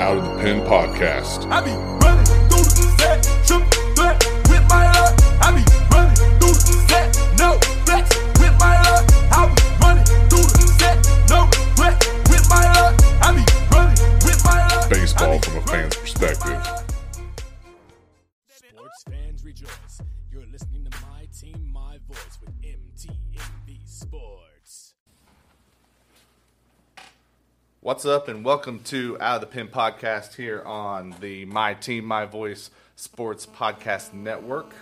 Out of the Pen podcast. I be running through the set, triple threat with my. I be What's up, and welcome to Out of the Pen podcast here on the My Team, My Voice Sports Podcast Network.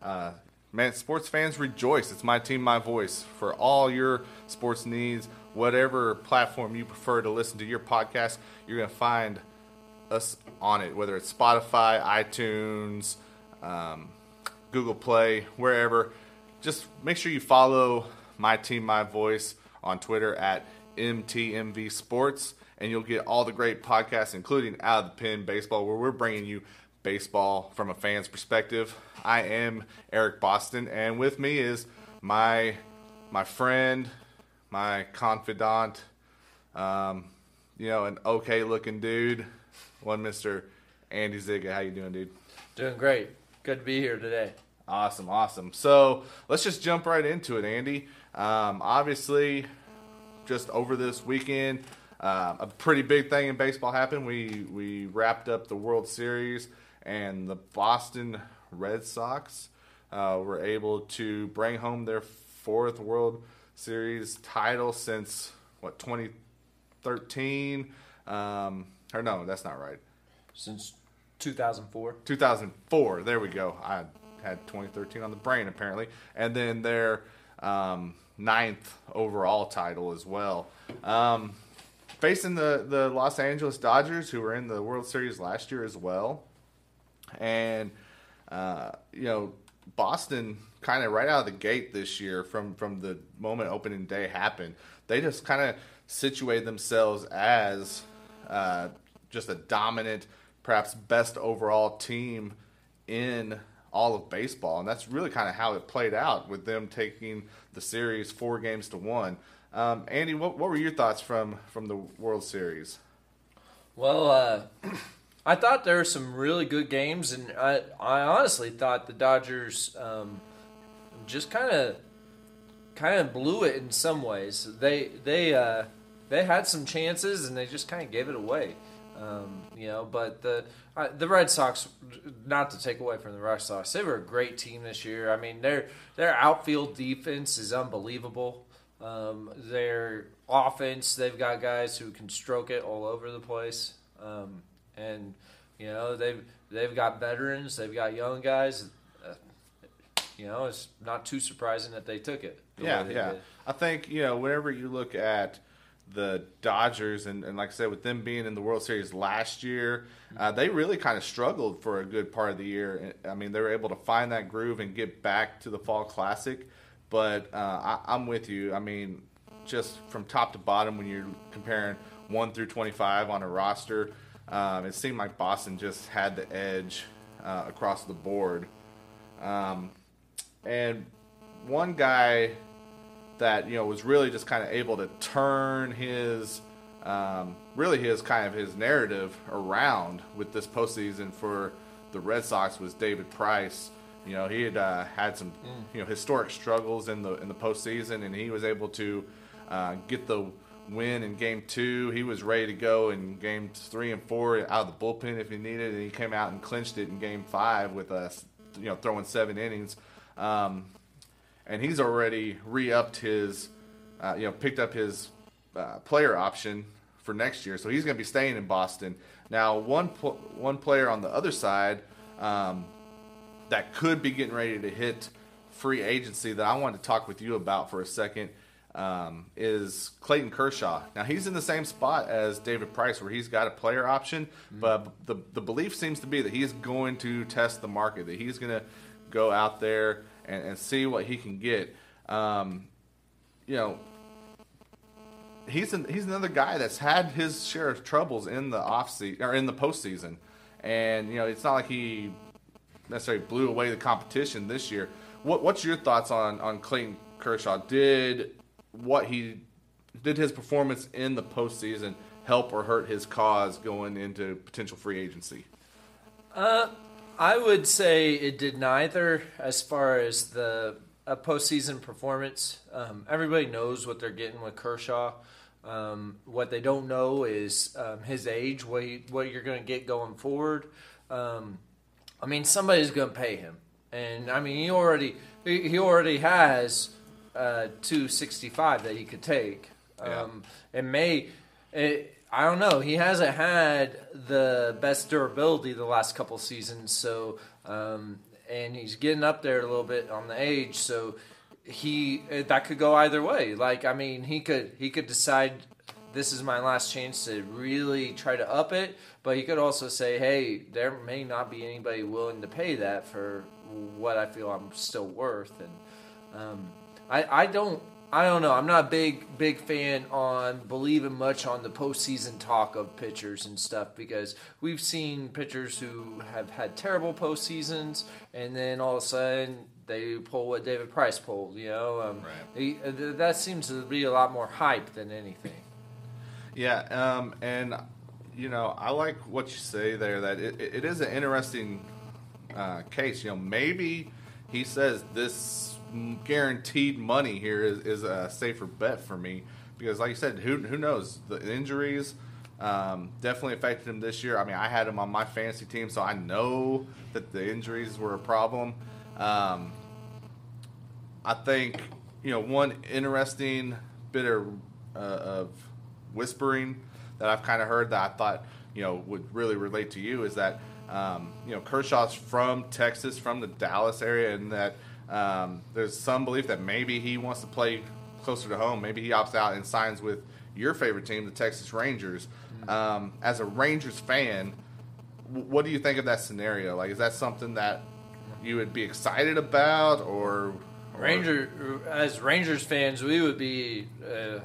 Uh, man, sports fans rejoice. It's My Team, My Voice for all your sports needs. Whatever platform you prefer to listen to your podcast, you're going to find us on it, whether it's Spotify, iTunes, um, Google Play, wherever. Just make sure you follow My Team, My Voice on Twitter at MTMV Sports, and you'll get all the great podcasts, including Out of the Pen Baseball, where we're bringing you baseball from a fan's perspective. I am Eric Boston, and with me is my my friend, my confidant, um, you know, an okay looking dude, one Mister Andy Ziga. How you doing, dude? Doing great. Good to be here today. Awesome, awesome. So let's just jump right into it, Andy. Um, obviously, just over this weekend, uh, a pretty big thing in baseball happened. We we wrapped up the World Series, and the Boston Red Sox uh, were able to bring home their fourth World Series title since what 2013. Um, or no, that's not right. Since 2004. 2004. There we go. I had 2013 on the brain apparently, and then their um, ninth overall title as well. Um, facing the the Los Angeles Dodgers, who were in the World Series last year as well, and uh, you know Boston kind of right out of the gate this year from from the moment opening day happened, they just kind of situated themselves as uh, just a dominant, perhaps best overall team in all of baseball, and that's really kind of how it played out with them taking the series four games to one. Um, Andy, what, what were your thoughts from from the World Series? Well, uh, I thought there were some really good games, and I, I honestly thought the Dodgers um, just kind of kind of blew it in some ways. They they uh, they had some chances, and they just kind of gave it away. Um, you know, but the uh, the Red Sox, not to take away from the Red Sox, they were a great team this year. I mean, their their outfield defense is unbelievable. Um, their offense, they've got guys who can stroke it all over the place, um, and you know they've they've got veterans, they've got young guys. Uh, you know, it's not too surprising that they took it. the Yeah, yeah. did. I think you know whenever you look at the Dodgers and, and like I said, with them being in the World Series last year, uh, they really kind of struggled for a good part of the year. I mean, they were able to find that groove and get back to the Fall Classic. But uh, I, I'm with you. I mean, just from top to bottom, when you're comparing one through 25 on a roster, um, it seemed like Boston just had the edge uh, across the board. Um, and one guy that you know was really just kind of able to turn his um, really his kind of his narrative around with this postseason for the Red Sox was David Price. You know he had uh, had some you know historic struggles in the in the postseason, and he was able to uh, get the win in Game Two. He was ready to go in Games Three and Four out of the bullpen if he needed, and he came out and clinched it in Game Five with us you know throwing seven innings. Um, and he's already re-upped his, uh, you know, picked up his uh, player option for next year, so he's going to be staying in Boston. Now, one pl- one player on the other side um, that could be getting ready to hit free agency that I wanted to talk with you about for a second um, is Clayton Kershaw. Now, he's in the same spot as David Price, where he's got a player option, but the the belief seems to be that he's going to test the market, that he's going to go out there and, and see what he can get. Um, you know, he's an, he's another guy that's had his share of troubles in the off season or in the postseason, and you know it's not like he necessarily blew away the competition this year. What what's your thoughts on on Clayton Kershaw? Did what he did his performance in the postseason help or hurt his cause going into potential free agency? I would say it did neither as far as the a postseason performance. Um, everybody knows what they're getting with Kershaw. Um, what they don't know is um, his age, what, he, what you're going to get going forward. Um, I mean, somebody's going to pay him, and I mean, he already he, already has uh, two sixty five that he could take. Yeah. Um, it may. It, I don't know. He hasn't had the best durability the last couple seasons, so um, and he's getting up there a little bit on the age, so he that could go either way. Like I mean, he could he could decide this is my last chance to really try to up it, but he could also say, hey, there may not be anybody willing to pay that for what I feel I'm still worth, and um, I I don't. I don't know. I'm not a big big fan on believing much on the postseason talk of pitchers and stuff because we've seen pitchers who have had terrible postseasons and then all of a sudden they pull what David Price pulled. You know, um, he- uh, that seems to be a lot more hype than anything. Yeah, um, and you know, I like what you say there. That it, it is an interesting uh, case. You know, maybe he says this guaranteed money here is, is a safer bet for me because, like you said, who who knows the injuries. Um, definitely affected him this year. I mean, I had him on my fantasy team, so I know that the injuries were a problem. Um, I think you know one interesting bit of, uh, of whispering that I've kind of heard that I thought you know would really relate to you is that um, you know Kershaw's from Texas, from the Dallas area, and that um, there's some belief that maybe he wants to play closer to home. Maybe he opts out and signs with your favorite team, the Texas Rangers. Um, as a Rangers fan, w- what do you think of that scenario? Like, is that something that you would be excited about, or, or Ranger, as Rangers fans, we would be uh,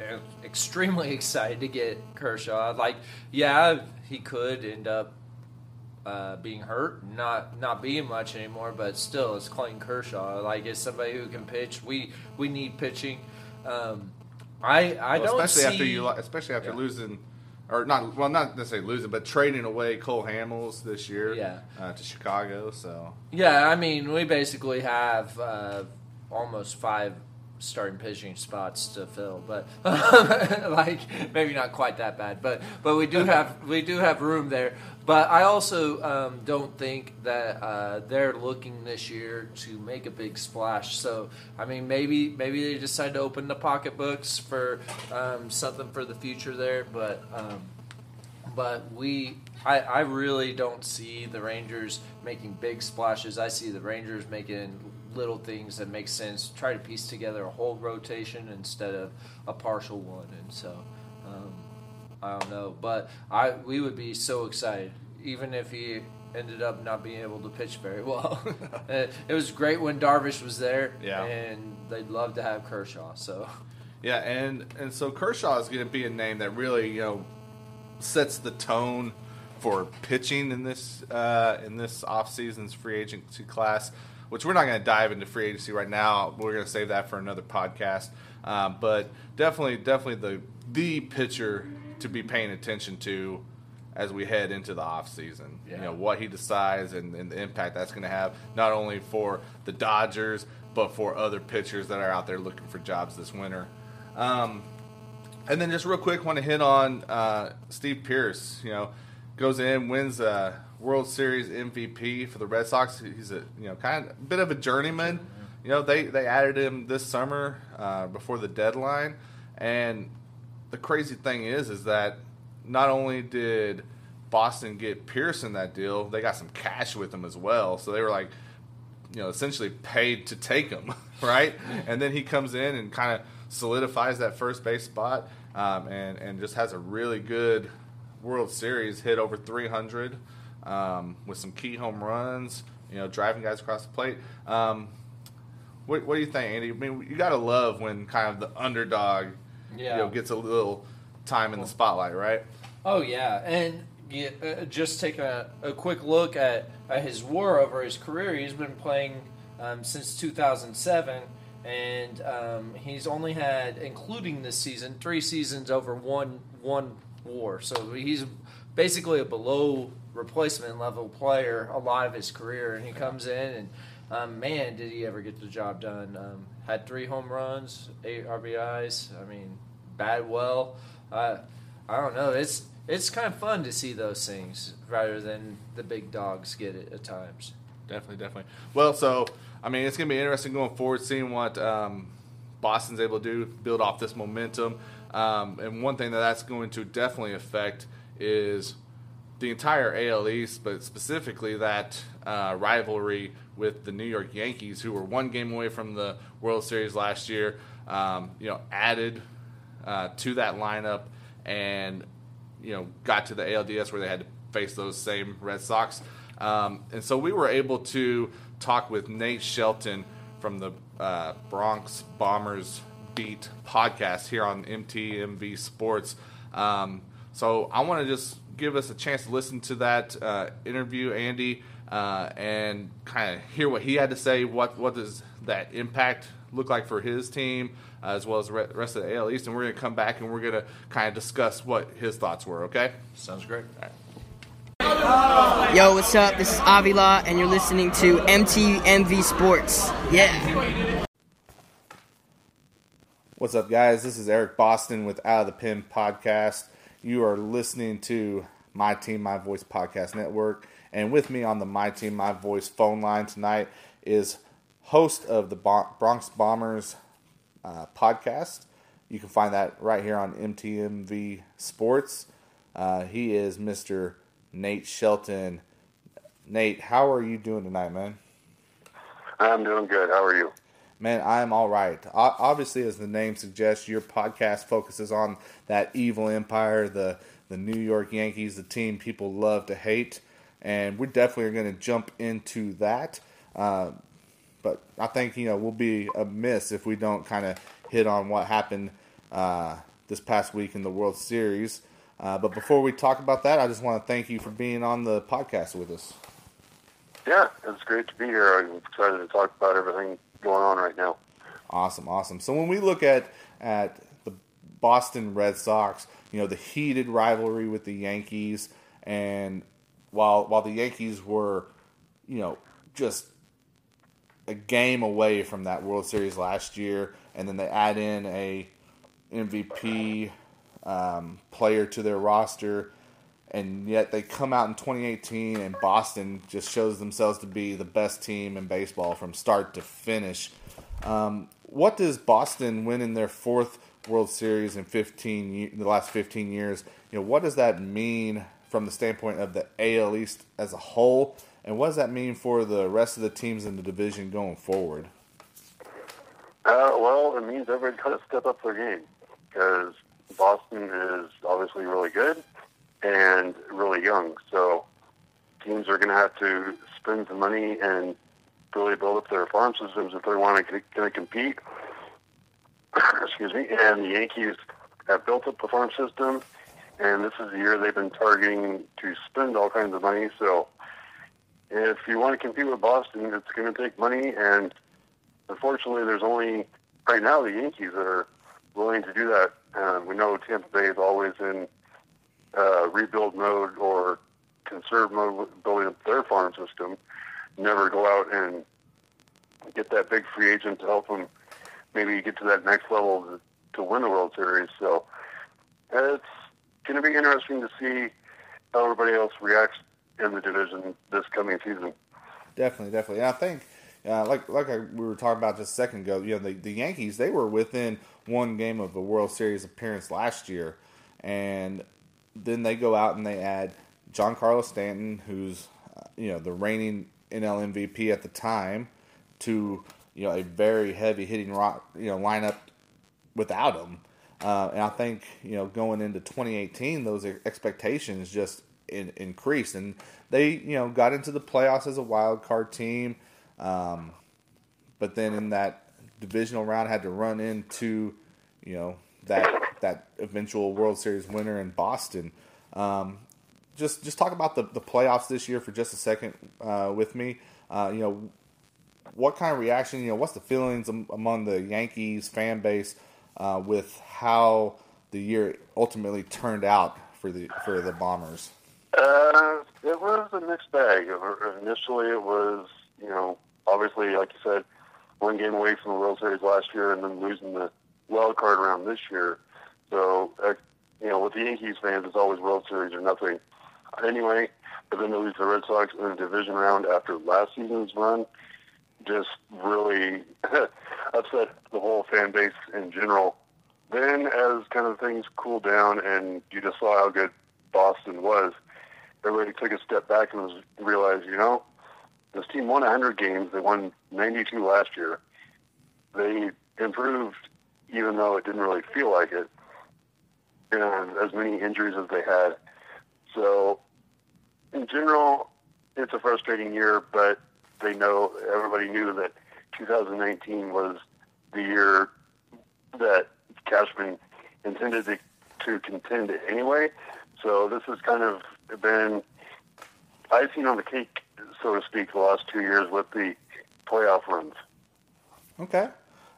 uh, extremely excited to get Kershaw. Like, yeah, he could end up uh, being hurt, not not being much anymore, but still, it's Clayton Kershaw. Like, it's somebody who can pitch. We we need pitching. Um, I I Well, don't especially see, after you, especially after Yeah. losing, or not, well, not necessarily losing, but trading away Cole Hamels this year, Yeah. uh, to Chicago. So Yeah, I mean, we basically have uh, almost five starting pitching spots to fill, but like maybe not quite that bad, but but we do have we do have room there. But I also um, don't think that uh, they're looking this year to make a big splash. So I mean, maybe maybe they decide to open the pocketbooks for um, something for the future there, but. Um, but we I, I really don't see the Rangers making big splashes. I see the Rangers making little things that make sense. Try to piece together a whole rotation instead of a partial one. And so I don't know, but I we would be so excited even if he ended up not being able to pitch very well. It was great when Darvish was there, Yeah. and they'd love to have Kershaw. So yeah, and and so Kershaw is going to be a name that really you know sets the tone for pitching in this uh, in this off season's free agency class. Which we're not going to dive into free agency right now. We're going to save that for another podcast. Um, but definitely, definitely the the pitcher to be paying attention to as we head into the off season. You know what he decides and, and the impact that's going to have not only for the Dodgers but for other pitchers that are out there looking for jobs this winter. Um, and then just real quick, want to hit on uh, Steve Pearce. You know, goes in, wins a World Series MVP for the Red Sox. He's a you know kind of a bit of a journeyman. You know, they they added him this summer uh, before the deadline, and the crazy thing is, is that not only did Boston get in that deal, they got some cash with him as well. So they were like, you know, essentially paid to take him, right? and then he comes in and kind of solidifies that first base spot, um, and and just has a really good World Series, hit over 300 um, with some key home runs, you know, driving guys across the plate. Um, what, what do you think, Andy? I mean, you got to love when kind of the underdog, Yeah. you know, gets a little time in the spotlight, right? Oh yeah, and yeah, uh, just take a, a quick look at, at his WAR over his career. He's been playing um, since 2007, and um, he's only had, including this season, three seasons over one one WAR. So he's basically a below replacement level player a lot of his career, and he comes in and um, man, did he ever get the job done? Had three home runs, eight RBIs. I mean, bad well. Uh, I don't know. It's it's kind of fun to see those things rather than the big dogs get it at times. Definitely, definitely. Well, so I mean, it's to be interesting going forward, seeing what um, Boston's able to do, build off this momentum. Um, and one thing that that's going to definitely affect is the entire AL East, but specifically that uh, rivalry with the New York Yankees, who were one game away from the World Series last year. Um, you know, added uh, to that lineup and you know got to the ALDS where they had to face those same Red Sox. Um, and so we were able to talk with Nate Shelton from the uh, Bronx Bombers Beat podcast here on MTMV Sports. Um, so I want to just give us a chance to listen to that uh, interview, Andy, uh, and kind of hear what he had to say. What what does that impact look like for his team, uh, as well as the rest of the AL East? And we're going to come back and we're going to kind of discuss what his thoughts were. Okay? Sounds great. Yo, what's up? This is Avila, and you're listening to MTMV Sports. Yeah. What's up, guys? This is Eric Boston with Out of the Pen podcast. You are listening to My Team, My Voice podcast network. And with me on the My Team, My Voice phone line tonight is host of the Bronx Bombers uh, podcast. You can find that right here on MTMV Sports. Uh, he is Mr. Nate Shelton. Nate, how are you doing tonight, man? I'm doing good. How are you? Man, I'm all right. Obviously, as the name suggests, your podcast focuses on that evil empire, the the New York Yankees, the team people love to hate, and we definitely are going to jump into that. Uh, but I think you know we'll be amiss if we don't kind of hit on what happened uh, this past week in the World Series. Uh, but before we talk about that, I just want to thank you for being on the podcast with us. Yeah, it's great to be here. I'm excited to talk about everything going on right now. Awesome, awesome. So when we look at at the Boston Red Sox, you know, the heated rivalry with the Yankees, and while while the Yankees were, you know, just a game away from that World Series last year, and then they add in a MVP um, player to their roster, and yet they come out in 2018 and Boston just shows themselves to be the best team in baseball from start to finish. Um, what does Boston win in their fourth World Series in 15 the last 15 years? You know, what does that mean from the standpoint of the AL East as a whole, and what does that mean for the rest of the teams in the division going forward? Uh, well, it means everybody got to step up their game because Boston is obviously really good and really young. So teams are going to have to spend the money and really build up their farm systems if they want to to compete. Excuse me. And the Yankees have built up the farm system, and this is the year they've been targeting to spend all kinds of money. So if you want to compete with Boston, it's going to take money, and unfortunately, there's only right now the Yankees that are willing to do that. Um, we know Tampa Bay is always in uh, rebuild mode or conserve mode, building up their farm system. Never go out and get that big free agent to help them maybe get to that next level to, to win the World Series. So it's going to be interesting to see how everybody else reacts in the division this coming season. Definitely, definitely. And I think, uh, like like I, we were talking about just a second ago, you know, the, the Yankees they were within one game of a World Series appearance last year, and then they go out and they add Giancarlo Stanton, who's uh, you know the reigning NL MVP at the time, to you know a very heavy hitting rock you know lineup without him. Uh, and I think you know going into 2018, those expectations just in, increased, and they you know got into the playoffs as a wild card team, um, but then in that divisional round had to run into you know that that eventual World Series winner in Boston. Um, just just talk about the, the playoffs this year for just a second uh, with me. Uh, you know, what kind of reaction? You know, what's the feelings among the Yankees fan base uh, with how the year ultimately turned out for the for the Bombers? Uh, it was a mixed bag. Initially, it was you know obviously like you said, one game away from the World Series last year, and then losing the wild card round this year. So uh, you know with the Yankees fans, it's always World Series or nothing. Anyway, but then they lose the Red Sox in the division round after last season's run just really upset the whole fan base in general. Then, as kind of things cooled down and you just saw how good Boston was, everybody took a step back and was realized, you know, this team won 100 games. They won 92 last year. They improved, even though it didn't really feel like it, and as many injuries as they had. So, in general, it's a frustrating year, but they know everybody knew that 2019 was the year that Cashman intended to, to contend anyway. So this has kind of been icing on the cake, so to speak, the last two years with the playoff runs. Okay,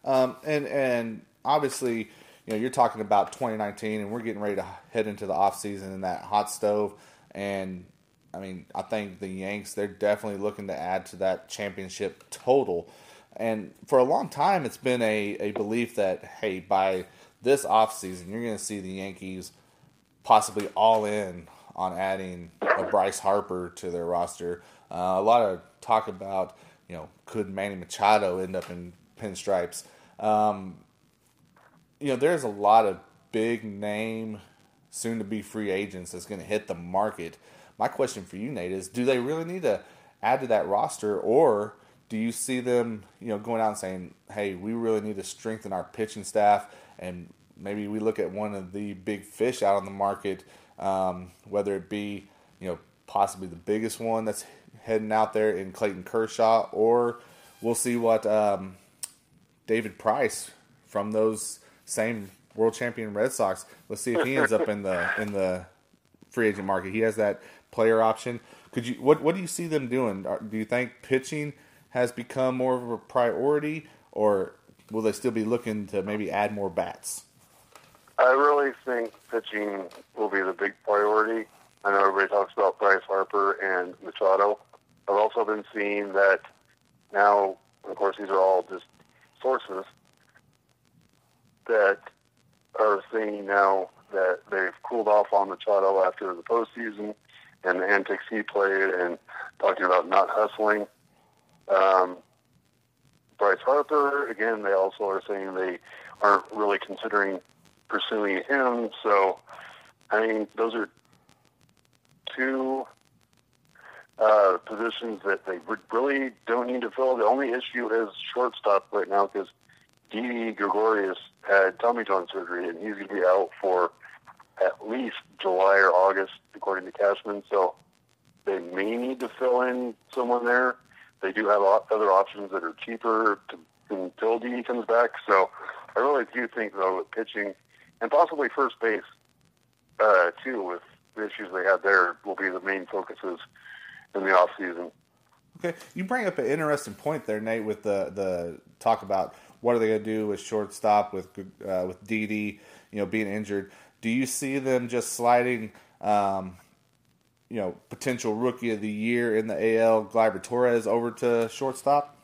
um, and and obviously, you know, you're talking about 2019, and we're getting ready to head into the off season and that hot stove. And I mean, I think the Yanks they're definitely looking to add to that championship total. And for a long time, it's been a, a belief that hey, by this offseason, you're going to see the Yankees possibly all in on adding a Bryce Harper to their roster. Uh, a lot of talk about you know could Manny Machado end up in pinstripes. Um, you know, there's a lot of big name, soon to be free agents that's going to hit the market. My question for you, Nate, is do they really need to add to that roster, or do you see them, you know, going out and saying, "Hey, we really need to strengthen our pitching staff," and maybe we look at one of the big fish out on the market, um, whether it be, you know, possibly the biggest one that's heading out there in Clayton Kershaw, or we'll see what um, David Price from those same world champion Red Sox. Let's see if he ends up in the in the free agent market. He has that player option. Could you what what do you see them doing? Do you think pitching has become more of a priority, or will they still be looking to maybe add more bats? I really think pitching will be the big priority. I know everybody talks about Bryce Harper and Machado. I've also been seeing that now, of course, these are all just sources that are saying now that they've cooled off on Machado after the postseason and the antics he played and talking about not hustling. Um, Bryce Harper, again, they also are saying they aren't really considering pursuing him. So, I mean, those are two uh, positions that they really don't need to fill. The only issue is shortstop right now because Didi Gregorius had Tommy John surgery and he's going to be out for at least July or August, according to Cashman. So they may need to fill in someone there. They do have other options that are cheaper to, until Didi comes back. So I really do think, though, with pitching and possibly first base, uh, too, with the issues they had there, will be the main focuses in the off season. Okay, you bring up an interesting point there, Nate, with the the talk about what are they going to do with shortstop with uh, with Didi, you know, being injured. Do you see them just sliding, um, you know, potential rookie of the year in the AL, Gleyber Torres, over to shortstop?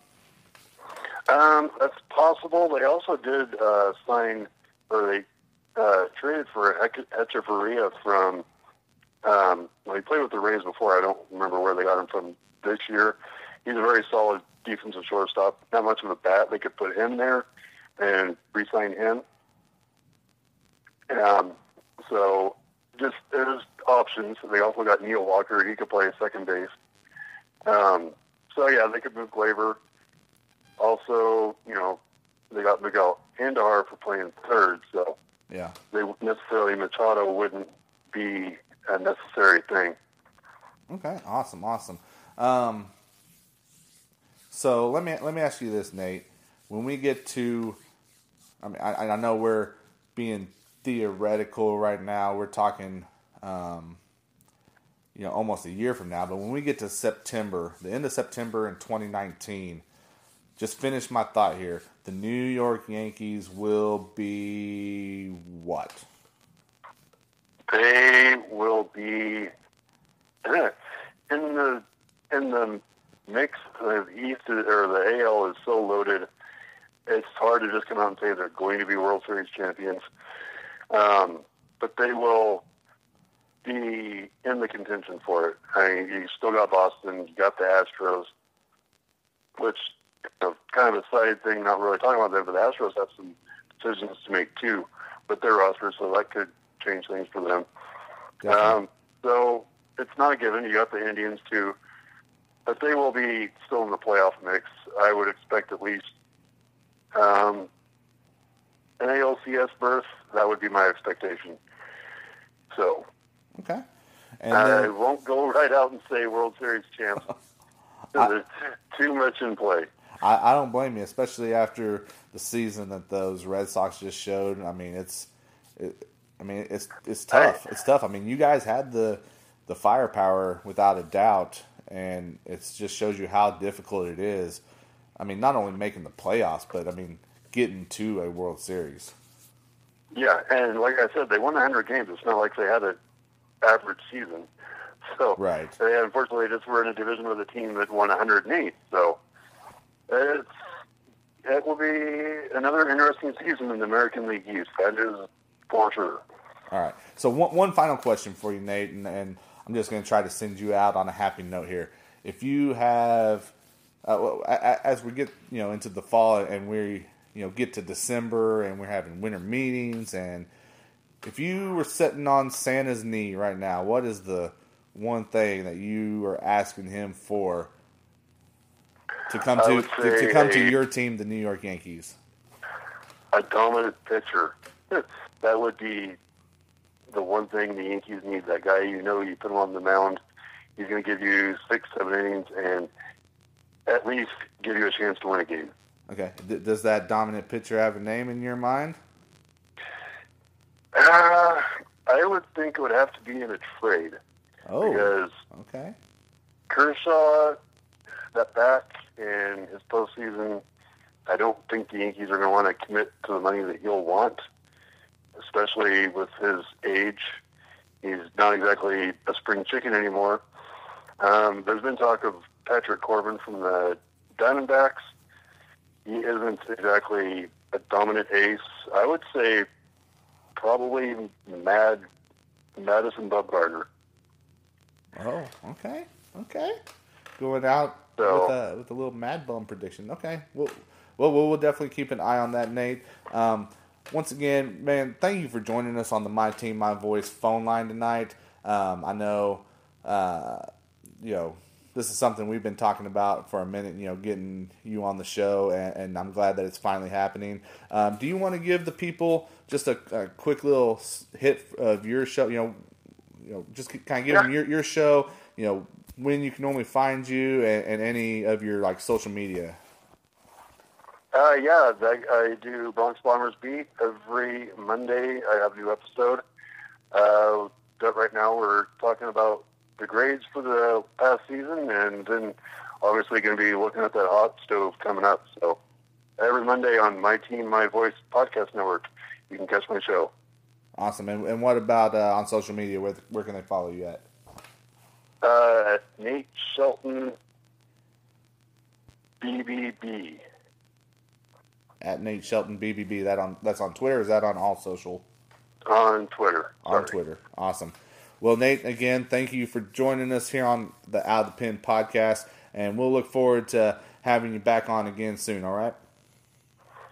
Um, that's possible. They also did uh, sign, or they uh, traded for Hechavarria from. Um, well, he played with the Rays before. I don't remember where they got him from this year. He's a very solid defensive shortstop. Not much of a bat. They could put him there and re-sign him. Um, so just there's options. They also got Neil Walker. He could play second base. Um, so yeah, they could move Gleyber. Also, you know, they got Miguel Andujar for playing third. So yeah, they necessarily Machado wouldn't be a necessary thing. Okay, awesome, awesome. Um, so let me let me ask you this, Nate. When we get to, I mean, I, I know we're being theoretical right now. We're talking, um, you know, almost a year from now. But when we get to September, the end of September in 2019, just finish my thought here. The New York Yankees will be what? They will be in the in the mix. The East or the AL is so loaded. It's hard to just come out and say they're going to be World Series champions. Um, but they will be in the contention for it. I mean, you still got Boston, you got the Astros, which you know, kind of a side thing, not really talking about that, but the Astros have some decisions to make too with their roster, so that could change things for them. Um, so it's not a given. You got the Indians too, but they will be still in the playoff mix. I would expect at least um, an ALCS berth. That would be my expectation. So Okay. And I then, won't go right out and say World Series champs. There's too much in play. I, I don't blame you, especially after the season that those Red Sox just showed. I mean, it's, it, I mean, it's it's tough. It's tough. I mean, you guys had the the firepower without a doubt, and it just shows you how difficult it is. I mean, not only making the playoffs, but I mean, getting to a World Series. Yeah, and like I said, they won 100 games. It's not like they had an average season. So Right. they unfortunately just were in a division with a team that won 108. So it's it will be another interesting season in the American League East. That is for sure. All right. So one, one final question for you, Nate, and, and I'm just going to try to send you out on a happy note here. If you have, uh, well, a- a- as we get you know into the fall and we you know get to December and we're having winter meetings, and if you were sitting on Santa's knee right now, what is the one thing that you are asking him for to come to, to, to come to your team, the New York Yankees? A dominant pitcher. that would be the one thing the Yankees need. That guy you know, you put him on the mound, he's going to give you six, seven innings, and at least give you a chance to win a game. Okay. D- does that dominant pitcher have a name in your mind? Uh, I would think it would have to be in a trade Oh. because Okay. Kershaw, that back in his postseason, I don't think the Yankees are going to want to commit to the money that he'll want, especially with his age. He's not exactly a spring chicken anymore. Um, there's been talk of Patrick Corbin from the Diamondbacks. He isn't exactly a dominant ace. I would say probably Mad Madison Bumgarner. Oh, okay, okay. Going out So- with a with a little mad bum prediction. Okay, well, well, we'll, we'll definitely keep an eye on that, Nate. Um, once again, man, thank you for joining us on the My Team, My Voice phone line tonight. Um, I know, uh, you know, this is something we've been talking about for a minute. You know, getting you on the show, and, and I'm glad that it's finally happening. Um, do you want to give the people just a, a quick little hit of your show? You know, you know, just kind of give them your, your show, you know, when you can normally find you and, and any of your like social media. Uh, yeah, that, I do Bronx Bombers Beat every Monday. I have a new episode. Uh, right now we're talking about the grades for the past season, and then obviously going to be looking at that hot stove coming up. So every Monday on My Team, My Voice podcast network, you can catch my show. Awesome. And, and what about uh, on social media? Where, where can they follow you at? Uh, at Nate Shelton BBB. At Nate Shelton BBB. That on that's on Twitter. Is that on all social? on Twitter. On Sorry. Twitter. Awesome. Well, Nate, again, thank you for joining us here on the Out of the Pen podcast, and we'll look forward to having you back on again soon. All right.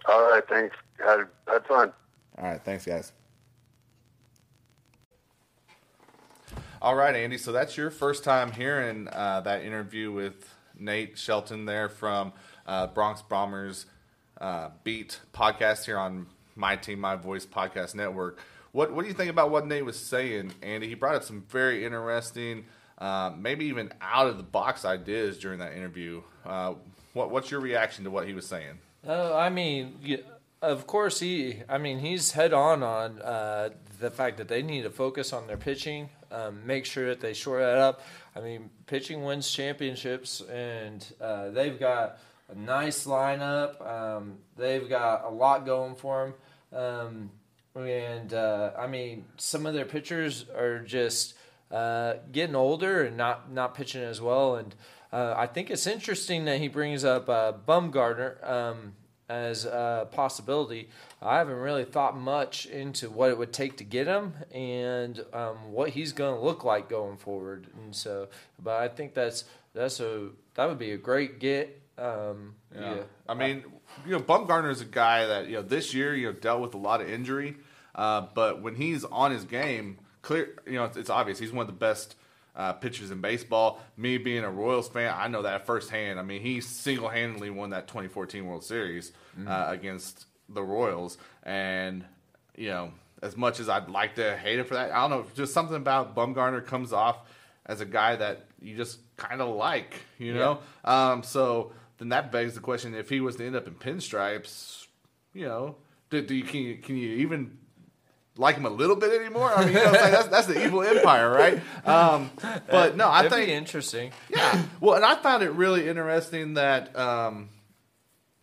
All right, thanks. Had had fun. All right. Thanks, guys. All right, Andy. So that's your first time hearing uh, that interview with Nate Shelton there from uh, Bronx Bombers uh, Beat podcast here on My Team, My Voice podcast network. What What do you think about what Nate was saying, Andy? He brought up some very interesting, uh, maybe even out of the box ideas during that interview. Uh, what What's your reaction to what he was saying? Uh, I mean, of course he. I mean, he's head on on uh, the fact that they need to focus on their pitching, um, make sure that they shore that up. I mean, pitching wins championships, and uh, they've got a nice lineup. Um, they've got a lot going for them. Um, and uh, I mean, some of their pitchers are just uh, getting older and not not pitching as well. And uh, I think it's interesting that he brings up uh, Bumgarner um, as a possibility. I haven't really thought much into what it would take to get him and um, what he's going to look like going forward. And so, but I think that's that's a that would be a great get. Um, Yeah. yeah. I mean, you know, Bumgarner is a guy that you know this year you know dealt with a lot of injury, uh, but when he's on his game, clear, you know, it's, it's obvious he's one of the best uh, pitchers in baseball. Me being a Royals fan, I know that firsthand. I mean, he single handedly won that 2014 World Series uh, against the Royals, and you know, as much as I'd like to hate it for that, I don't know, just something about Bumgarner comes off as a guy that you just kind of like, you know. Um, so then that begs the question: if he was to end up in pinstripes, you know, do, do you can you, can you even like him a little bit anymore? I mean, you know, what that's that's the evil empire, right? Um, but no, I That'd think be interesting. yeah. Well, and I found it really interesting that um,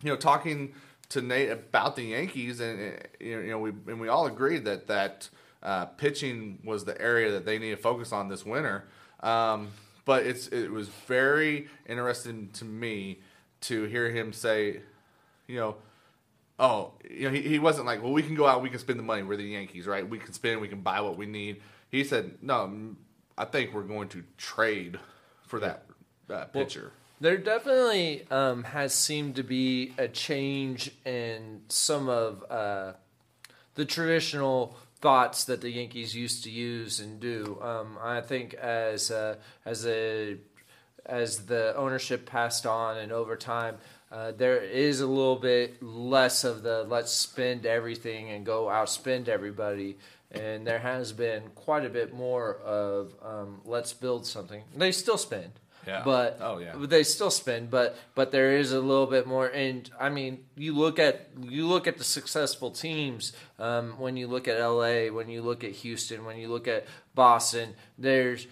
you know talking to Nate about the Yankees, and you know, you know, we and we all agreed that that uh, pitching was the area that they need to focus on this winter. Um, but it's it was very interesting to me to hear him say, you know, oh, you know, he, he wasn't like, well, we can go out, we can spend the money. We're the Yankees, right? We can spend, we can buy what we need. He said, no, mm, I think we're going to trade for that uh, pitcher. There definitely um, has seemed to be a change in some of uh, the traditional thoughts that the Yankees used to use and do. Um, I think as uh, as a as the ownership passed on and over time, uh, there is a little bit less of the let's spend everything and go outspend everybody. And there has been quite a bit more of um, let's build something. They still spend, Yeah. but Oh, yeah. they still spend, but but there is a little bit more. And I mean, you look at you look at the successful teams. Um, when you look at L.A., when you look at Houston, when you look at Boston, there's,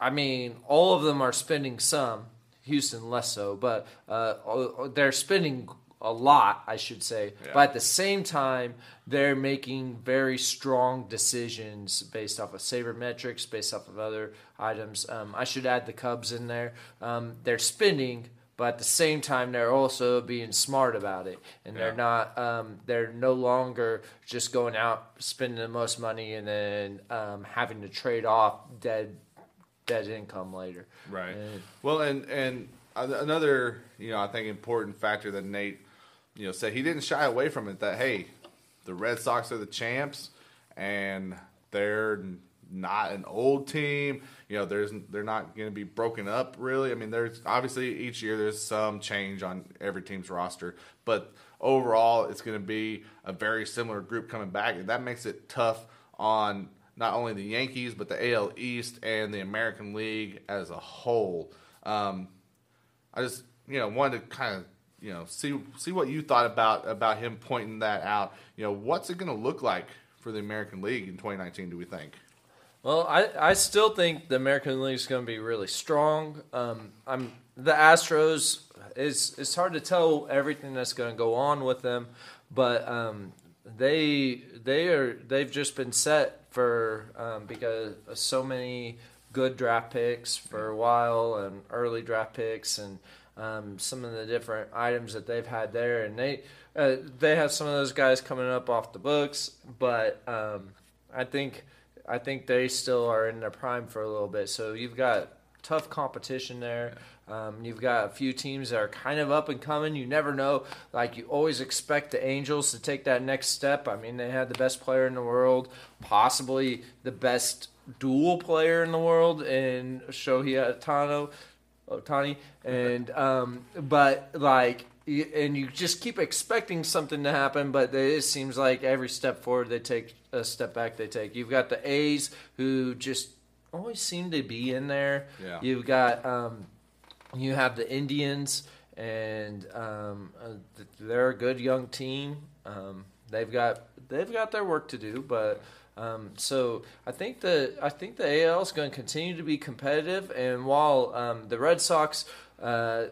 I mean, all of them are spending some. Houston less so, but uh, they're spending a lot, I should say. But at the same time, they're making very strong decisions based off of sabermetrics, based off of other items. Um, I should add the Cubs in there. Um, they're spending, but at the same time, they're also being smart about it, and they're not. Um, they're no longer just going out spending the most money and then um, having to trade off dead dead income later. Right. And- Well, and and another, you know, I think important factor that Nate, you know, said he didn't shy away from it. That hey, the Red Sox are the champs, and they're not an old team. You know, there's they're not going to be broken up really. I mean, there's obviously each year there's some change on every team's roster, but overall it's going to be a very similar group coming back, and that makes it tough on not only the Yankees but the AL East and the American League as a whole. Um, I just you know wanted to kind of you know see see what you thought about about him pointing that out. You know, what's it going to look like for the American League in 2019? Do we think? Well, I, I still think the American League is going to be really strong. Um, I'm the Astros. It's it's hard to tell everything that's going to go on with them, but um, they they are they've just been set for um, because so many good draft picks for a while and early draft picks and um, some of the different items that they've had there, and they uh, they have some of those guys coming up off the books, but um, I think I think they still are in their prime for a little bit. So you've got tough competition there. Um, you've got a few teams that are kind of up and coming. You never know. Like you always expect the Angels to take that next step. I mean, they had the best player in the world, possibly the best dual player in the world in Shohei Otano, Otani, and um, but like. And you just keep expecting something to happen, but it seems like every step forward they take, a step back they take. You've got the A's who just always seem to be in there. Yeah. You've got um, you have the Indians, and um, uh, they're a good young team. Um, they've got they've got their work to do, but um, so I think the I think the AL is going to continue to be competitive. And while um, the Red Sox uh,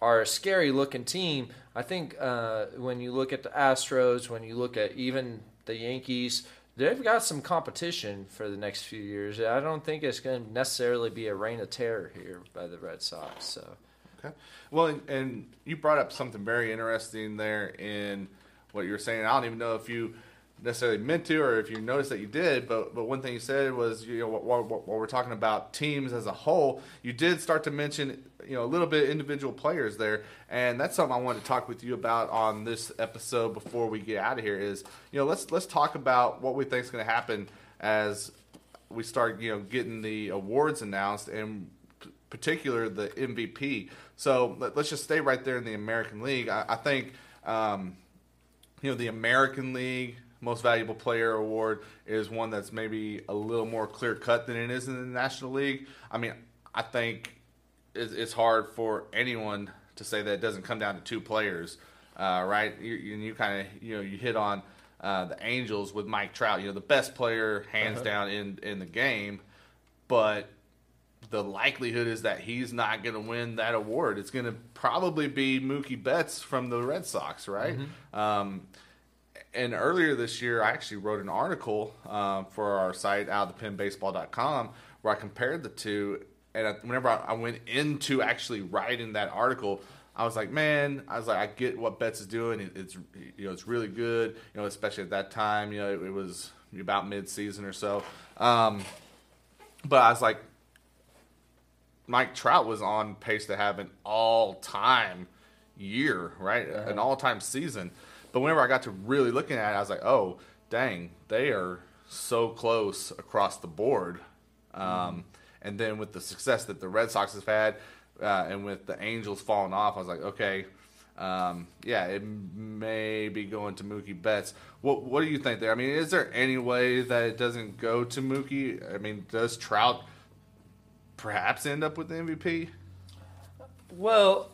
are a scary looking team, I think uh, when you look at the Astros, when you look at even the Yankees. They've got some competition for the next few years. I don't think it's going to necessarily be a reign of terror here by the Red Sox. So, Okay. Well, and, and you brought up something very interesting there in what you were saying. I don't even know if you necessarily meant to or if you noticed that you did, but but one thing you said was you know while, while we're talking about teams as a whole, you did start to mention you know a little bit individual players there, and that's something I wanted to talk with you about on this episode before we get out of here. Is you know let's let's talk about what we think is going to happen as we start you know getting the awards announced and particular the MVP. So let, us just stay right there in the American League. I, I think um, you know the American League Most Valuable Player award is one that's maybe a little more clear cut than it is in the National League. I mean, I think it's, it's hard for anyone to say that it doesn't come down to two players, uh, right? You, you, kind of you know you hit on uh, the Angels with Mike Trout, you know the best player hands down in in the game, but the likelihood is that he's not going to win that award. It's going to probably be Mookie Betts from the Red Sox, right? Um, and earlier this year, I actually wrote an article um, for our site, outofthepenbaseball.com, where I compared the two. And I, whenever I, I went into actually writing that article, I was like, man, I was like, I get what Betts is doing. It, it's you know, it's really good. You know, especially at that time, you know, it, it was about mid-season or so. Um, but I was like, Mike Trout was on pace to have an all-time year, right? An all-time season. But whenever I got to really looking at it, I was like, oh, dang, they are so close across the board. Um, and then with the success that the Red Sox have had, uh, and with the Angels falling off, I was like, okay, um, yeah, it may be going to Mookie Betts. What What do you think there? I mean, is there any way that it doesn't go to Mookie? I mean, does Trout perhaps end up with the MVP? Well,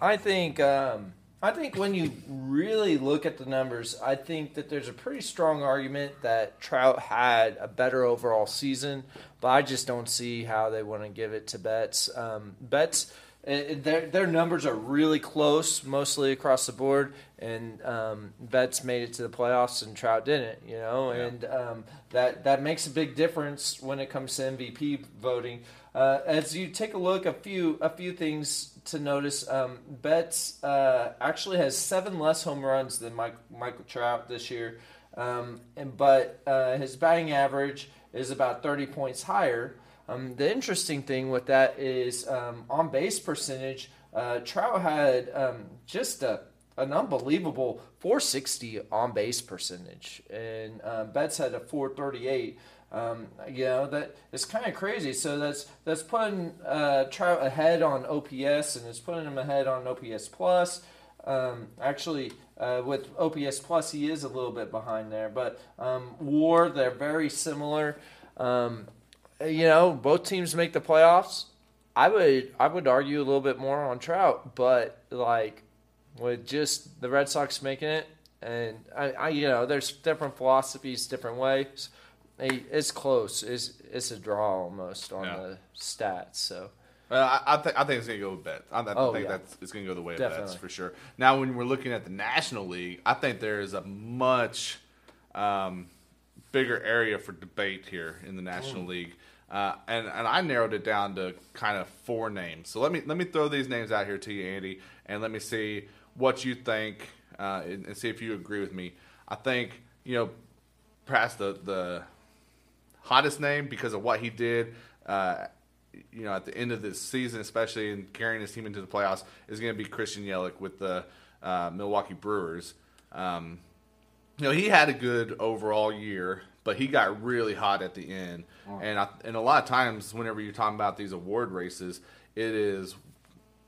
I think um, I think when you really look at the numbers, I think that there's a pretty strong argument that Trout had a better overall season, but I just don't see how they want to give it to Betts. Um, Betts. Their, their numbers are really close, mostly across the board, and um, Betts made it to the playoffs and Trout didn't. You know, and um, that that makes a big difference when it comes to MVP voting. Uh, as you take a look, a few a few things to notice. Um, Betts uh, actually has seven less home runs than Mike, Michael Trout this year, um, and but uh, his batting average is about thirty points higher. Um, the interesting thing with that is um, on base percentage. Uh, Trout had um, just a an unbelievable 460 on base percentage, and um, Betts had a 438. Um, you know that it's kind of crazy. So that's that's putting uh, Trout ahead on OPS, and it's putting him ahead on OPS plus. Um, actually, uh, with OPS plus, he is a little bit behind there, but um, WAR they're very similar. Um, you know, both teams make the playoffs. I would I would argue a little bit more on Trout, but like with just the Red Sox making it, and I, I you know, there's different philosophies, different ways. It's close. It's it's a draw almost on Yeah. the stats. So I, I think I think it's gonna go with Betts. I, I Oh, think yeah. that's it's gonna go the way of Betts for sure. Now, when we're looking at the National League, I think there is a much um, bigger area for debate here in the National League, uh, and and I narrowed it down to kind of four names. So let me let me throw these names out here to you, Andy, and let me see what you think uh, and, and see if you agree with me. I think you know perhaps the the hottest name because of what he did. Uh, you know, at the end of this season, especially in carrying his team into the playoffs, is going to be Christian Yelich with the uh, Milwaukee Brewers. Um, you know, he had a good overall year, but he got really hot at the end. And I, and a lot of times, whenever you're talking about these award races, it is,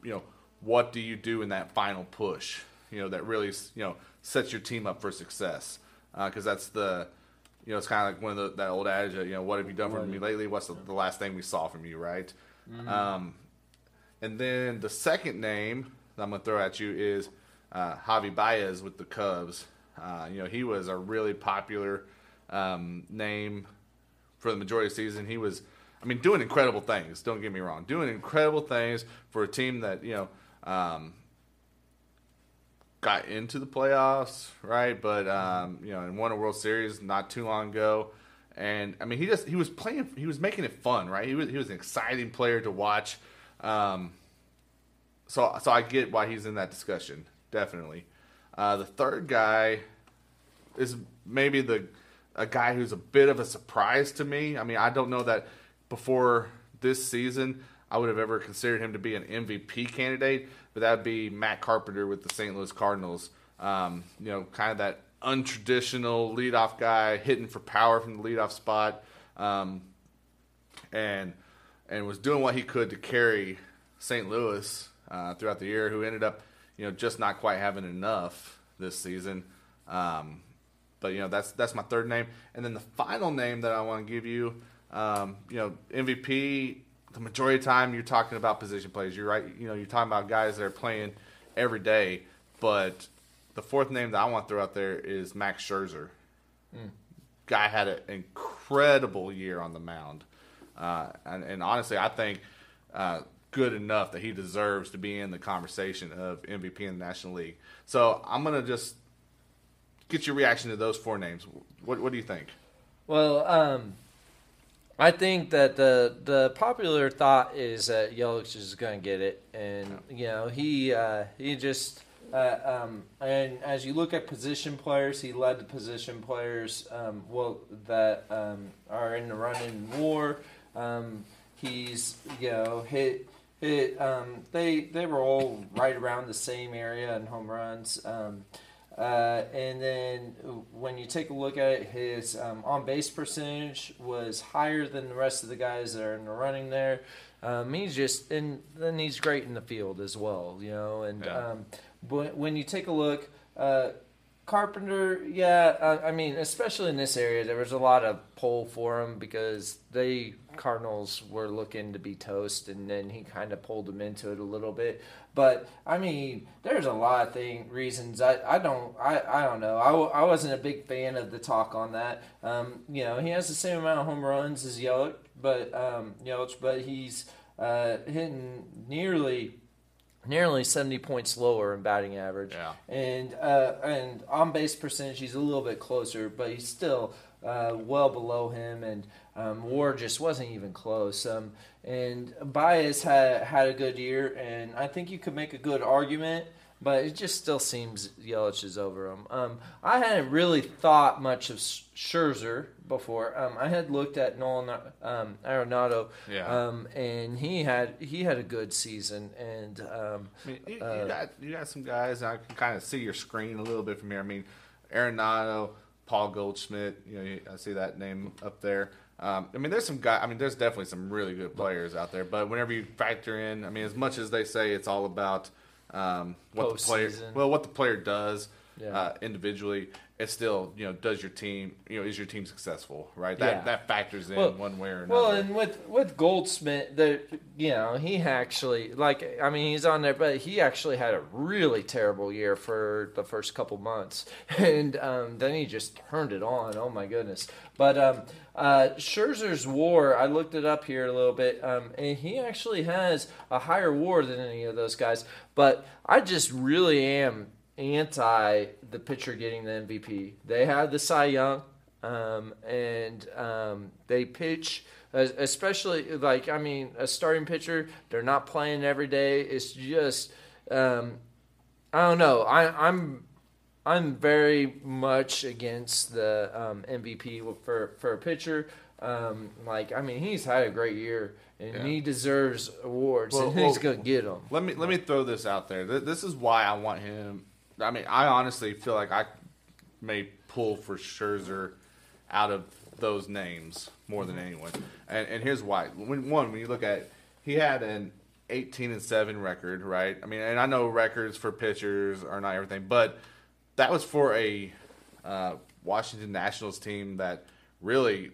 you know, what do you do in that final push? You know, that really you know sets your team up for success because that's the you know, it's kind of like one of the, that old adage, you know, what have you done for me lately? What's the, the last thing we saw from you, right? Um, and then the second name that I'm going to throw at you is uh, Javi Baez with the Cubs. Uh, you know, he was a really popular um, name for the majority of the season. He was, I mean, doing incredible things. Don't get me wrong, doing incredible things for a team that you know um, got into the playoffs, right? But um, you know, and won a World Series not too long ago. And I mean, he just he was playing, he was making it fun, right? He was he was an exciting player to watch. Um, so so I get why he's in that discussion, definitely. Uh, the third guy is maybe the a guy who's a bit of a surprise to me. I mean, I don't know that before this season I would have ever considered him to be an MVP candidate, but that would be Matt Carpenter with the St. Louis Cardinals. Um, you know, kind of that untraditional leadoff guy hitting for power from the leadoff spot, um, and and was doing what he could to carry St. Louis uh, throughout the year. Who ended up, you know, just not quite having enough this season. Um, but you know, that's that's my third name, and then the final name that I want to give you, um, you know, MVP. The majority of the time, you're talking about position players. You're right. You know, you're talking about guys that are playing every day. But the fourth name that I want to throw out there is Max Scherzer. Guy had an incredible year on the mound, uh, and, and honestly, I think uh, good enough that he deserves to be in the conversation of MVP in the National League. So I'm gonna just get your reaction to those four names. What What do you think? Well, um, I think that the the popular thought is that Yelich is going to get it, and you know he uh, he just uh, um, and as you look at position players, he led the position players um, well that um, are in the running war. Um, he's you know hit hit um, they they were all right around the same area in home runs. Um, uh, and then when you take a look at it, his um, on base percentage was higher than the rest of the guys that are in the running there. Um, he's just and then he's great in the field as well, you know. And Yeah. um, but when you take a look, uh, Carpenter, yeah, uh, I mean, especially in this area, there was a lot of pull for him because they Cardinals were looking to be toast, and then he kind of pulled them into it a little bit. But I mean, there's a lot of thing reasons I, I don't I, I don't know I, I wasn't a big fan of the talk on that. Um, you know, he has the same amount of home runs as Yelich, but um, Yelich, but he's uh, hitting nearly nearly 70 points lower in batting average. Yeah. And uh, and on base percentage, he's a little bit closer, but he's still uh, well below him. And um, War just wasn't even close. Um, and Baez had had a good year, and I think you could make a good argument. But it just still seems Yelich is over him. Um, I hadn't really thought much of Scherzer before. Um, I had looked at Nolan um, Arenado, Yeah. um, and he had he had a good season. And um, I mean, you, Uh, you got you got some guys. I can kind of see your screen a little bit from here. I mean, Arenado, Paul Goldschmidt. You know, I see that name up there. Um, I mean, there's some guy. I mean, there's definitely some really good players out there. But whenever you factor in, I mean, as much as they say it's all about um, what the player, well, what the player does Yeah. uh, individually, it's still you know does your team you know is your team successful right? That Yeah. that factors in Well- one way or another. Well, and with with Goldschmidt, the you know he actually like I mean he's on there, but he actually had a really terrible year for the first couple months, and um, then he just turned it on. Oh my goodness! But um, uh, Scherzer's WAR, I looked it up here a little bit, um, and he actually has a higher WAR than any of those guys. But I just really am anti the pitcher getting the MVP. They have the Cy Young um, and um, they pitch, especially like I mean, a starting pitcher. They're not playing every day. It's just um, I don't know. I, I'm I'm very much against the um, MVP for for a pitcher. Um, like I mean, he's had a great year and Yeah. he deserves awards, Well, and he's well, gonna get them. Let me let me throw this out there. This is why I want him. I mean, I honestly feel like I may pull for Scherzer out of those names more than anyone. And, and here's why. When, one, when you look at, he had an 18 and seven record, right? I mean, and I know records for pitchers are not everything, but that was for a uh, Washington Nationals team that really,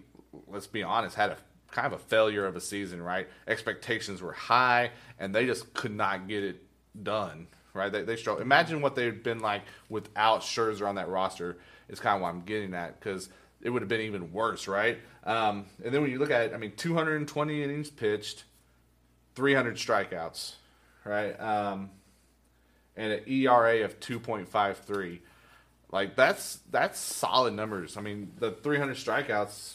let's be honest, had a kind of a failure of a season, right? Expectations were high, and they just could not get it done, right? They, they struggle. Imagine what they'd been like without Scherzer on that roster. Is kind of what I'm getting at because it would have been even worse, right? Um, and then when you look at it, I mean, 220 innings pitched, 300 strikeouts, right? Um, and an ERA of 2.53. Like that's that's solid numbers. I mean, the 300 strikeouts,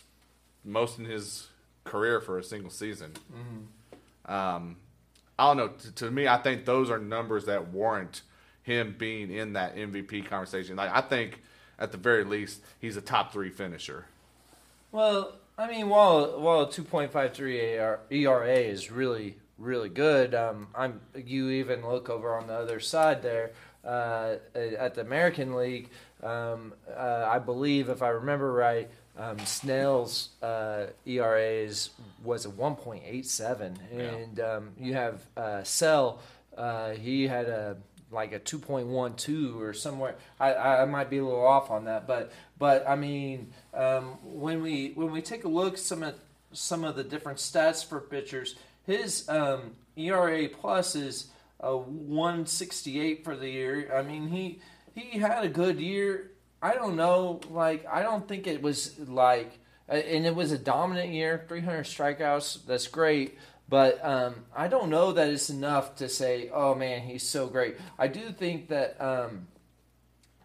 most in his career for a single season. Um, I don't know. To, to me, I think those are numbers that warrant him being in that MVP conversation. Like I think, at the very least, he's a top three finisher. Well, I mean, while while two point five three ERA is really really good, um, I'm you even look over on the other side there uh, at the American League. Um, uh, I believe, if I remember right, um, Snell's uh, ERA is was a one point eight seven, and um, you have uh, Sale. Uh, he had a like a 2.12 or somewhere. I, I might be a little off on that, but but I mean, um, when we when we take a look some of some of the different stats for pitchers, his um, ERA plus is a 168 for the year. I mean, he he had a good year. I don't know, like I don't think it was like, and it was a dominant year, 300 strikeouts. That's great. But um, I don't know that it's enough to say, "Oh man, he's so great." I do think that um,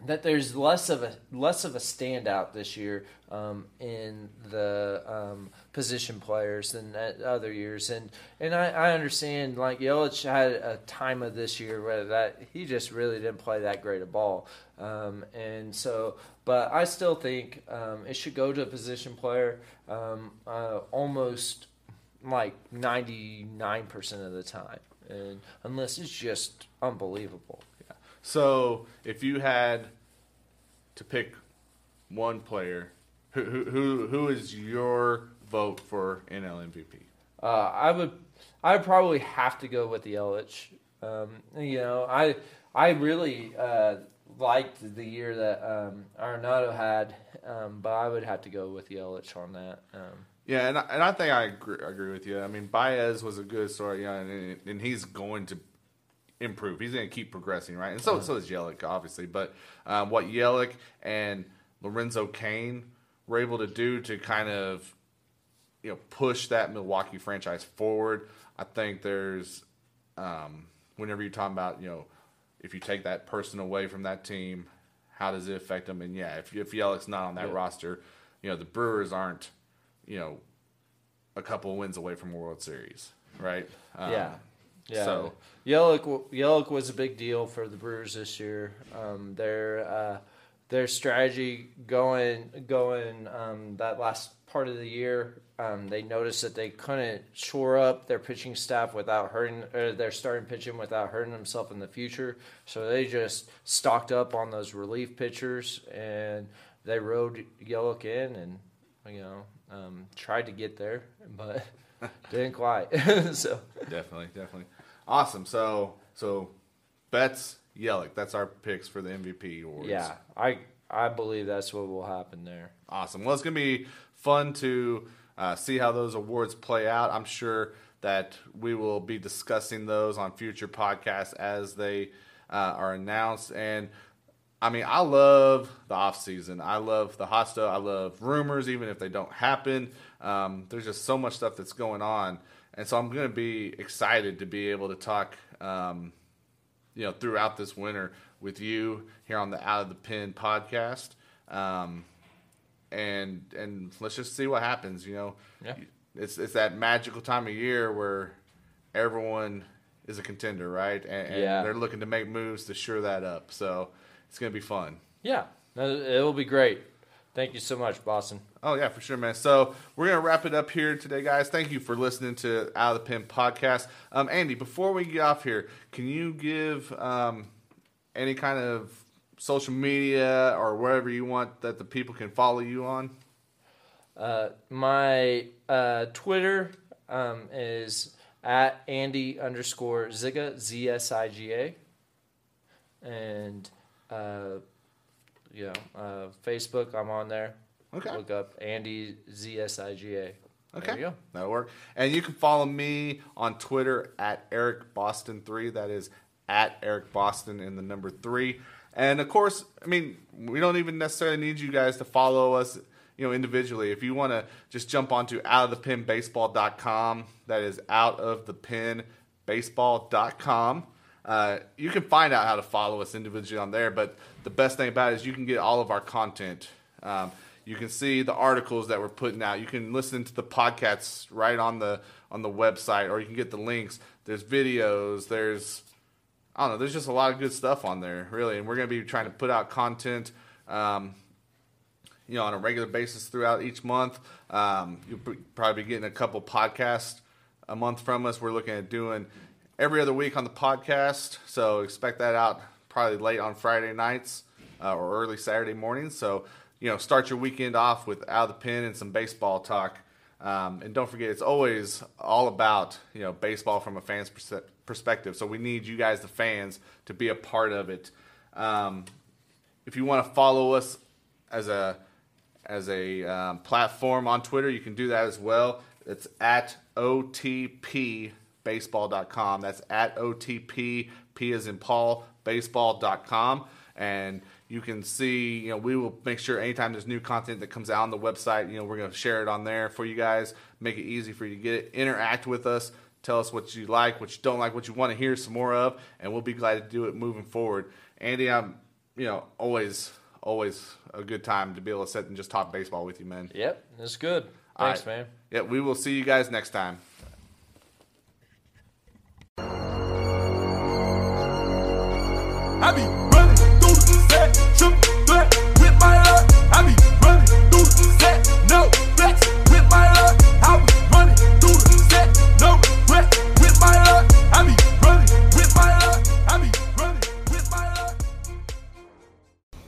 that there's less of a less of a standout this year um, in the um, position players than other years, and and I, I understand like Yelich had a time of this year where that he just really didn't play that great a ball, um, and so but I still think um, it should go to a position player um, uh, almost like ninety nine percent of the time, and unless it's just unbelievable. So if you had to pick one player, who who, who is your vote for NL MVP? Uh, I would, I would probably have to go with the Yelich. Um, you know, I I really uh, liked the year that um, Arenado had, um, but I would have to go with Yelich on that. Um, Yeah, and I, and I think I agree, agree with you. I mean, Baez was a good story, yeah, and, and he's going to improve. He's going to keep progressing, right? And so so is Yelich, obviously. But um, what Yelich and Lorenzo Cain were able to do to kind of you know push that Milwaukee franchise forward, I think there's um, whenever you're talking about you know if you take that person away from that team, how does it affect them? And yeah, if if Yelich's not on that Yeah. roster, you know the Brewers aren't you know a couple of wins away from a World Series, right? Um, yeah, yeah. So Yelich, Yelich was a big deal for the Brewers this year. Um, their uh, their strategy going going um, that last part of the year, um, they noticed that they couldn't shore up their pitching staff without hurting uh, their starting pitching without hurting themselves in the future. So they just stocked up on those relief pitchers and they rode Yelich in and you know um, tried to get there, but didn't quite. so. definitely, definitely, awesome. So so Betts Yelich, that's our picks for the MVP awards. Yeah, I I believe that's what will happen there. Awesome. Well, it's going to be fun to uh, see how those awards play out. I'm sure that we will be discussing those on future podcasts as they uh, are announced. And I mean, I love the off season. I love the hot. I love rumors, even if they don't happen. Um, there's just so much stuff that's going on, and so I'm going to be excited to be able to talk. Um, you know, throughout this winter with you here on the Out of the Pen podcast. Um, and and let's just see what happens. You know, Yeah. it's it's that magical time of year where everyone is a contender, right? And, and Yeah. they're looking to make moves to shore that up. So it's gonna be fun. Yeah, it will be great. Thank you so much, Boston. Oh yeah, for sure, man. So we're gonna wrap it up here today, guys. Thank you for listening to Out of the Pen podcast. Um, Andy, before we get off here, can you give um, any kind of social media or wherever you want that the people can follow you on? Uh, my uh, Twitter um, is at Andy underscore Zsiga Z S I G A, and uh, you know uh, Facebook. I'm on there. Okay. Look up Andy Z S I G A. Okay, There you go. that'll work. And you can follow me on Twitter at Eric Boston three. That is at Eric Boston in the number three. And of course, I mean, we don't even necessarily need you guys to follow us, you know, individually. If you want to just jump onto outofthepenbaseball.com, that is outofthepenbaseball.com. Uh, you can find out how to follow us individually on there, but the best thing about it is you can get all of our content. Um, you can see the articles that we're putting out. You can listen to the podcasts right on the on the website, or you can get the links. There's videos. There's I don't know. There's just a lot of good stuff on there, really, and we're going to be trying to put out content. Um, you know, on a regular basis throughout each month. Um, you'll probably be getting a couple podcasts a month from us. We're looking at doing every other week on the podcast, so expect that out probably late on Friday nights uh, or early Saturday mornings. So, you know, start your weekend off with out of the pen and some baseball talk. Um, and don't forget, it's always all about you know baseball from a fan's perspective. So we need you guys, the fans, to be a part of it. Um, if you want to follow us as a as a um, platform on Twitter, you can do that as well. It's at otpbaseball.com. That's at otp p as in Paul baseball.com, and you can see. You know, we will make sure anytime there's new content that comes out on the website, you know, we're going to share it on there for you guys. Make it easy for you to get it. Interact with us. Tell us what you like, what you don't like, what you want to hear some more of, and we'll be glad to do it moving forward. Andy, I'm, you know, always, always a good time to be able to sit and just talk baseball with you, man. Yep, that's good. Thanks, right. man. Yeah, we will see you guys next time. I I.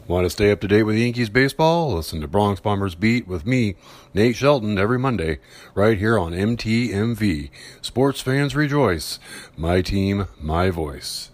Want to stay up to date with Yankees baseball? Listen to Bronx Bombers Beat with me, Nate Shelton, every Monday, right here on MTMV. Sports fans rejoice. My team, my voice.